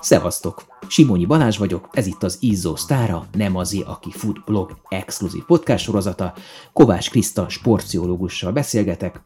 Szevasztok! Simonyi Balázs vagyok, ez itt az Izzó Sztára, nem azé, aki fut blog exkluzív podcast sorozata. Kovács Kriszta sportpszichológussal beszélgetek.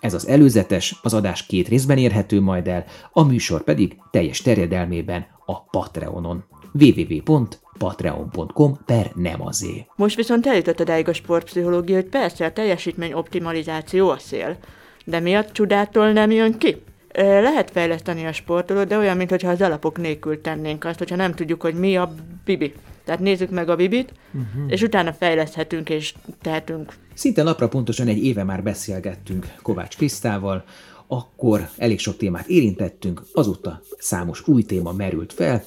Ez az előzetes, az adás két részben érhető majd el, a műsor pedig teljes terjedelmében a Patreonon. www.patreon.com per nem azé. Most viszont eljutott odáig a sportpszichológia, hogy persze a teljesítmény optimalizáció a szél. De mi a csodától nem jön ki? Lehet fejleszteni a sportolót, de olyan, mintha az alapok nélkül tennénk azt, hogyha nem tudjuk, hogy mi a bibi. Tehát nézzük meg a bibit, uh-huh. és utána fejleszthetünk és tehetünk. Szinte napra pontosan egy éve már beszélgettünk Kovács Krisztával, akkor elég sok témát érintettünk, azóta számos új téma merült fel,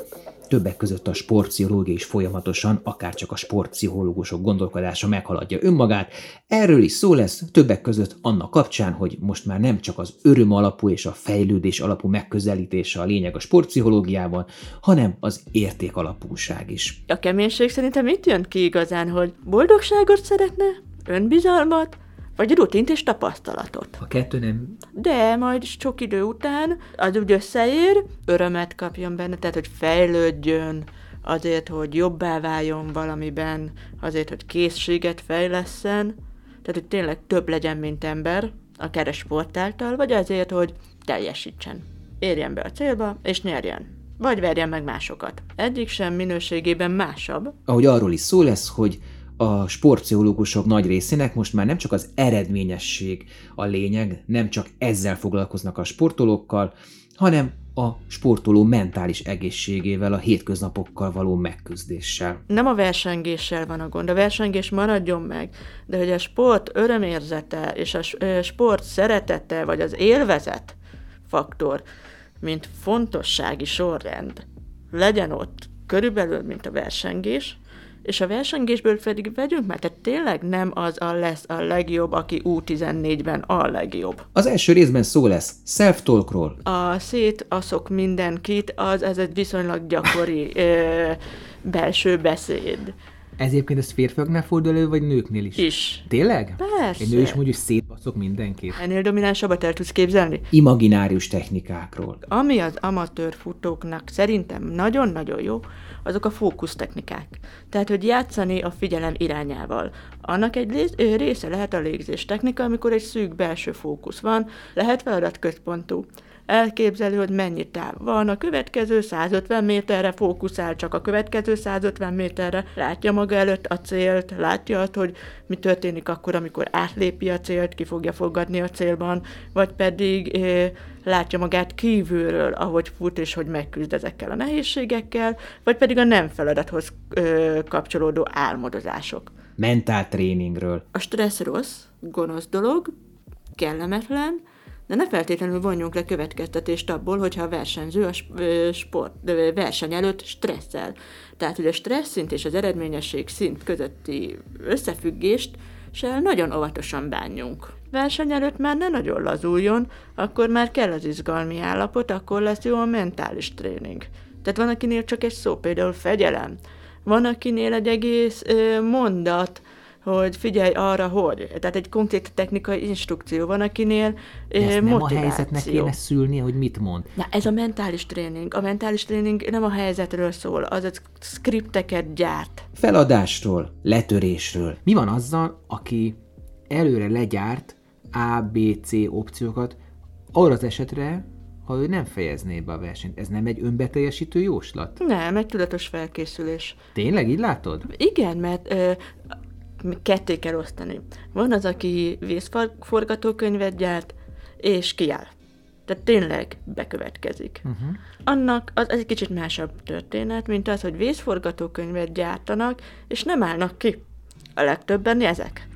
Többek között a sportpszichológia is folyamatosan, akár csak a sportpszichológusok gondolkodása meghaladja önmagát. Erről is szó lesz többek között annak kapcsán, hogy most már nem csak az öröm alapú és a fejlődés alapú megközelítése a lényeg a sportpszichológiában, hanem az érték alapúság is. A keménység szerintem itt jön ki igazán, hogy boldogságot szeretne, önbizalmat, vagy rutint és tapasztalatot. A kettő nem... De majd sok idő után az úgy összeér, örömet kapjon benne, tehát hogy fejlődjön, azért, hogy jobbá váljon valamiben, azért, hogy készséget fejleszen, tehát hogy tényleg több legyen, mint ember, akár a sport által, vagy azért, hogy teljesítsen. Érjen be a célba, és nyerjen. Vagy verjen meg másokat. Egyik sem minőségében másabb. Ahogy arról is szó lesz, hogy a sportpszichológusok nagy részének most már nem csak az eredményesség a lényeg, nem csak ezzel foglalkoznak a sportolókkal, hanem a sportoló mentális egészségével, a hétköznapokkal való megküzdéssel. Nem a versengéssel van a gond, a versengés maradjon meg, de hogy a sport örömérzete és a sport szeretete, vagy az élvezet faktor, mint fontossági sorrend legyen ott körülbelül, mint a versengés, és a versengésből pedig vegyünk mert tehát tényleg nem az a lesz a legjobb, aki U14-ben a legjobb. Az első részben szó lesz self-talkról. A szétaszok mindenkit, az ez egy viszonylag gyakori ö, belső beszéd. Ez egyébként ez férfiaknál fordul elő, vagy nőknél is? Is. Tényleg? Persze. Egy nő is mondjuk szétbaszok mindenkit. Ennél dominánsabbat el tudsz képzelni? Imaginárius technikákról. Ami az amatőr futóknak szerintem nagyon-nagyon jó, azok a fókusztechnikák. Tehát, hogy játszani a figyelem irányával. Annak egy része lehet a légzés technika, amikor egy szűk belső fókusz van, lehet feladatközpontú elképzelő, hogy mennyi táv van, a következő 150 méterre fókuszál, csak a következő 150 méterre, látja maga előtt a célt, látja azt, hogy mi történik akkor, amikor átlépi a célt, ki fogja fogadni a célban, vagy pedig eh, látja magát kívülről, ahogy fut, és hogy megküzd ezekkel a nehézségekkel, vagy pedig a nem feladathoz eh, kapcsolódó álmodozások. Mentál tréningről. A stressz rossz, gonosz dolog, kellemetlen, de ne feltétlenül vonjunk le következtetést abból, hogyha a versenyző a sport, verseny előtt stresszel. Tehát, hogy a stressz szint és az eredményesség szint közötti összefüggést se nagyon óvatosan bánjunk. Verseny előtt már ne nagyon lazuljon, akkor már kell az izgalmi állapot, akkor lesz jó a mentális tréning. Tehát van, akinél csak egy szó, például fegyelem. Van, akinél egy egész ö, mondat, hogy figyelj arra, hogy. Tehát egy konkrét technikai instrukció van, akinél De ezt nem a helyzetnek kéne szülnie, hogy mit mond. Na, ez a mentális tréning. A mentális tréning nem a helyzetről szól, az a skripteket gyárt. Feladásról, letörésről. Mi van azzal, aki előre legyárt A, B, C opciókat arra az esetre, ha ő nem fejezné be a versenyt. Ez nem egy önbeteljesítő jóslat? Nem, egy tudatos felkészülés. Tényleg, így látod? Igen, mert ö, ketté kell osztani. Van az, aki vészforgatókönyvet gyárt, és kiáll. Tehát tényleg bekövetkezik. Uh-huh. Annak az egy kicsit másabb történet, mint az, hogy vészforgatókönyvet gyártanak, és nem állnak ki. A legtöbben ezek.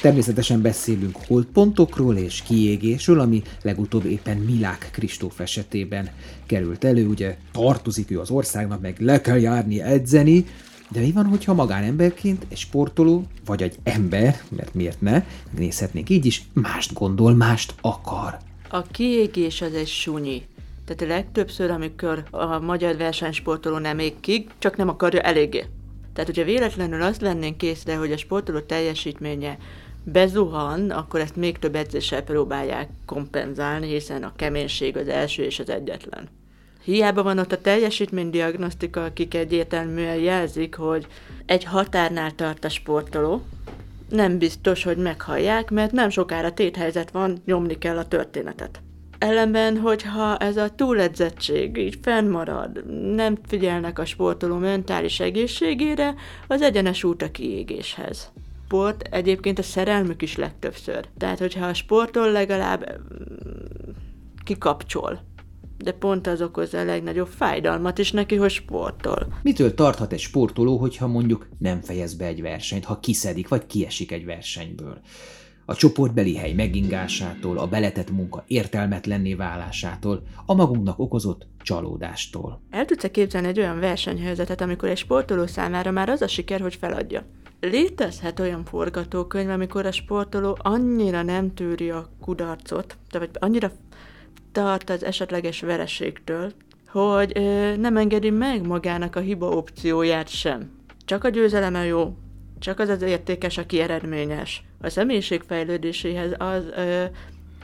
Természetesen beszélünk holdpontokról és kiégésről, ami legutóbb éppen Milák Kristóf esetében került elő, ugye tartozik ő az országnak, meg le kell járni edzeni, de mi van, hogyha magánemberként egy sportoló, vagy egy ember, mert miért ne, nézhetnénk így is, mást gondol, mást akar. A kiégés az egy sunyi. Tehát a legtöbbször, amikor a magyar versenysportoló nem ég ki, csak nem akarja eléggé. Tehát, hogyha véletlenül azt vennénk készre, hogy a sportoló teljesítménye bezuhan, akkor ezt még több edzéssel próbálják kompenzálni, hiszen a keménység az első és az egyetlen. Hiába van ott a teljesítménydiagnosztika, akik egyértelműen jelzik, hogy egy határnál tart a sportoló, nem biztos, hogy meghallják, mert nem sokára téthelyzet van, nyomni kell a történetet. Ellenben, hogyha ez a túledzettség így fennmarad, nem figyelnek a sportoló mentális egészségére, az egyenes út a kiégéshez. Sport egyébként a szerelmük is legtöbbször. Tehát, hogyha a sportol legalább mm, kikapcsol, de pont az okozza a legnagyobb fájdalmat is neki, hogy sportol. Mitől tarthat egy sportoló, hogyha mondjuk nem fejez be egy versenyt, ha kiszedik vagy kiesik egy versenyből? A csoportbeli hely megingásától, a beletett munka értelmetlenné válásától, a magunknak okozott csalódástól. El tudsz képzelni egy olyan versenyhelyzetet, amikor egy sportoló számára már az a siker, hogy feladja? Létezhet olyan forgatókönyv, amikor a sportoló annyira nem tűri a kudarcot, vagy annyira tart az esetleges vereségtől, hogy ö, nem engedi meg magának a hiba opcióját sem. Csak a győzeleme jó, csak az az értékes, aki eredményes. A személyiség fejlődéséhez az ö,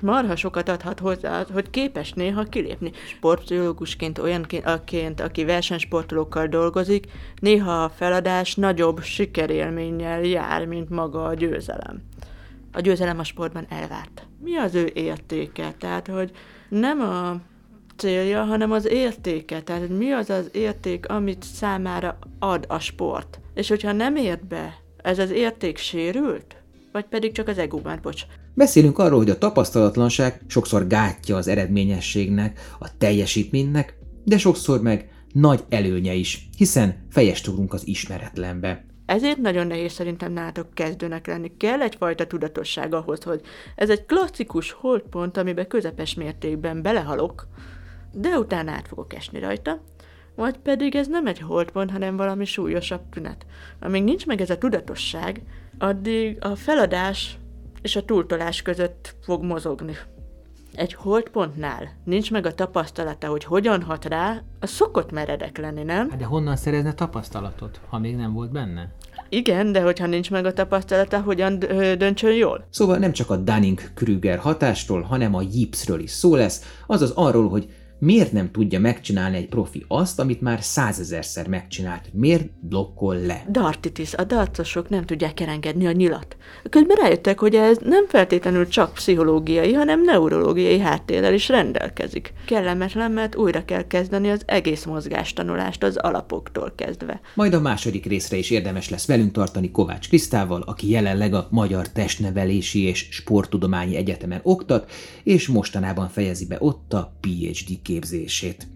marha sokat adhat hozzá, hogy képes néha kilépni. Sportpszichológusként, olyanként, aki versenysportolókkal dolgozik, néha a feladás nagyobb sikerélménnyel jár, mint maga a győzelem. A győzelem a sportban elvárt. Mi az ő értéke? Tehát, hogy nem a célja, hanem az értéke. Tehát, hogy mi az az érték, amit számára ad a sport. És hogyha nem ért be, ez az érték sérült? Vagy pedig csak az egóban, bocs. Beszélünk arról, hogy a tapasztalatlanság sokszor gátja az eredményességnek, a teljesítménynek, de sokszor meg nagy előnye is, hiszen fejest ugrunk az ismeretlenbe. Ezért nagyon nehéz szerintem nálatok kezdőnek lenni. Kell egyfajta tudatosság ahhoz, hogy ez egy klasszikus holdpont, amiben közepes mértékben belehalok, de utána át fogok esni rajta, vagy pedig ez nem egy holdpont, hanem valami súlyosabb tünet. Amíg nincs meg ez a tudatosság, addig a feladás és a túltolás között fog mozogni. Egy holdpontnál nincs meg a tapasztalata, hogy hogyan hat rá, az szokott meredek lenni, nem? Hát de honnan szerezne tapasztalatot, ha még nem volt benne? Igen, de hogyha nincs meg a tapasztalata, hogyan döntsön jól? Szóval nem csak a Dunning-Kruger hatástól, hanem a Yipsről is szó lesz, azaz arról, hogy Miért nem tudja megcsinálni egy profi azt, amit már százezerszer megcsinált? Miért blokkol le? Dartitis, a darcosok nem tudják elengedni a nyilat. Közben rájöttek, hogy ez nem feltétlenül csak pszichológiai, hanem neurológiai háttérrel is rendelkezik. Kellemetlen, mert újra kell kezdeni az egész mozgástanulást az alapoktól kezdve. Majd a második részre is érdemes lesz velünk tartani Kovács Krisztával, aki jelenleg a Magyar Testnevelési és Sporttudományi Egyetemen oktat, és mostanában fejezi be ott a PhD képzését.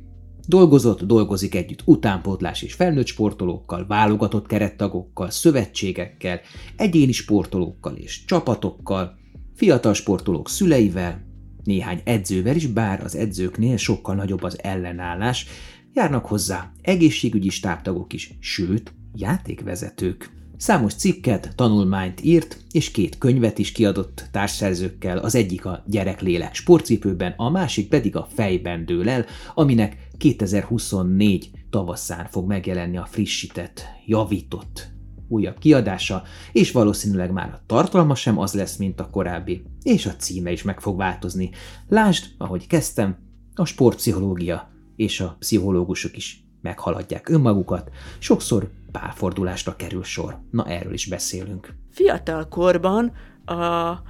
Dolgozott, dolgozik együtt utánpótlás és felnőtt sportolókkal, válogatott kerettagokkal, szövetségekkel, egyéni sportolókkal és csapatokkal, fiatal sportolók szüleivel, néhány edzővel is, bár az edzőknél sokkal nagyobb az ellenállás, járnak hozzá egészségügyi stábtagok is, sőt, játékvezetők. Számos cikket, tanulmányt írt, és két könyvet is kiadott társszerzőkkel, az egyik a Gyereklélek sportcipőben, a másik pedig a Fejben dől el, aminek 2024 tavaszán fog megjelenni a frissített, javított újabb kiadása, és valószínűleg már a tartalma sem az lesz, mint a korábbi, és a címe is meg fog változni. Lásd, ahogy kezdtem, a sportpszichológia és a pszichológusok is meghaladják önmagukat, sokszor pálfordulásra kerül sor. Na, erről is beszélünk. Fiatal korban a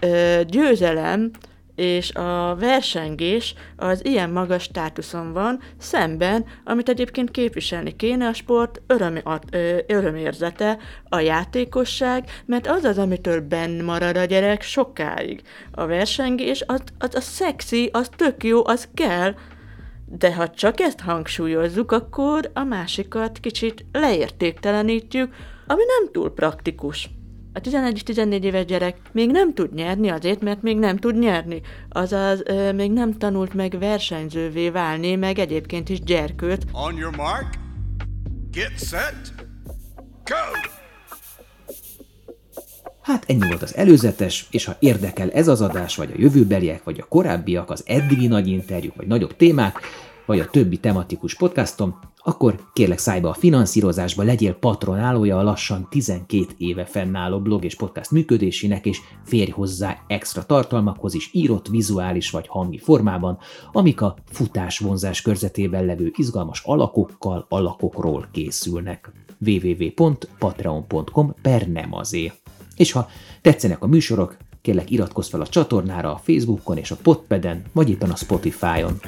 ö, győzelem és a versengés az ilyen magas státuszon van, szemben, amit egyébként képviselni kéne a sport öröm, ö, örömérzete, a játékosság, mert az az, amitől benn marad a gyerek sokáig. A versengés, az, az a szexi, az tök jó, az kell, de ha csak ezt hangsúlyozzuk, akkor a másikat kicsit leértéktelenítjük, ami nem túl praktikus. A 11-14 éves gyerek még nem tud nyerni azért, mert még nem tud nyerni. Azaz, ö, még nem tanult meg versenyzővé válni, meg egyébként is gyerkőt. On your mark, get set, go! Hát ennyi volt az előzetes, és ha érdekel ez az adás, vagy a jövőbeliek, vagy a korábbiak, az eddigi nagy interjúk, vagy nagyobb témák, vagy a többi tematikus podcastom, akkor kérlek szállj a finanszírozásba, legyél patronálója a lassan 12 éve fennálló blog és podcast működésének, és férj hozzá extra tartalmakhoz is írott, vizuális vagy hangi formában, amik a futás vonzás körzetében levő izgalmas alakokkal, alakokról készülnek. www.patreon.com per nem azé. És ha tetszenek a műsorok, kérlek iratkozz fel a csatornára a Facebookon és a Podpeden, vagy éppen a Spotify-on.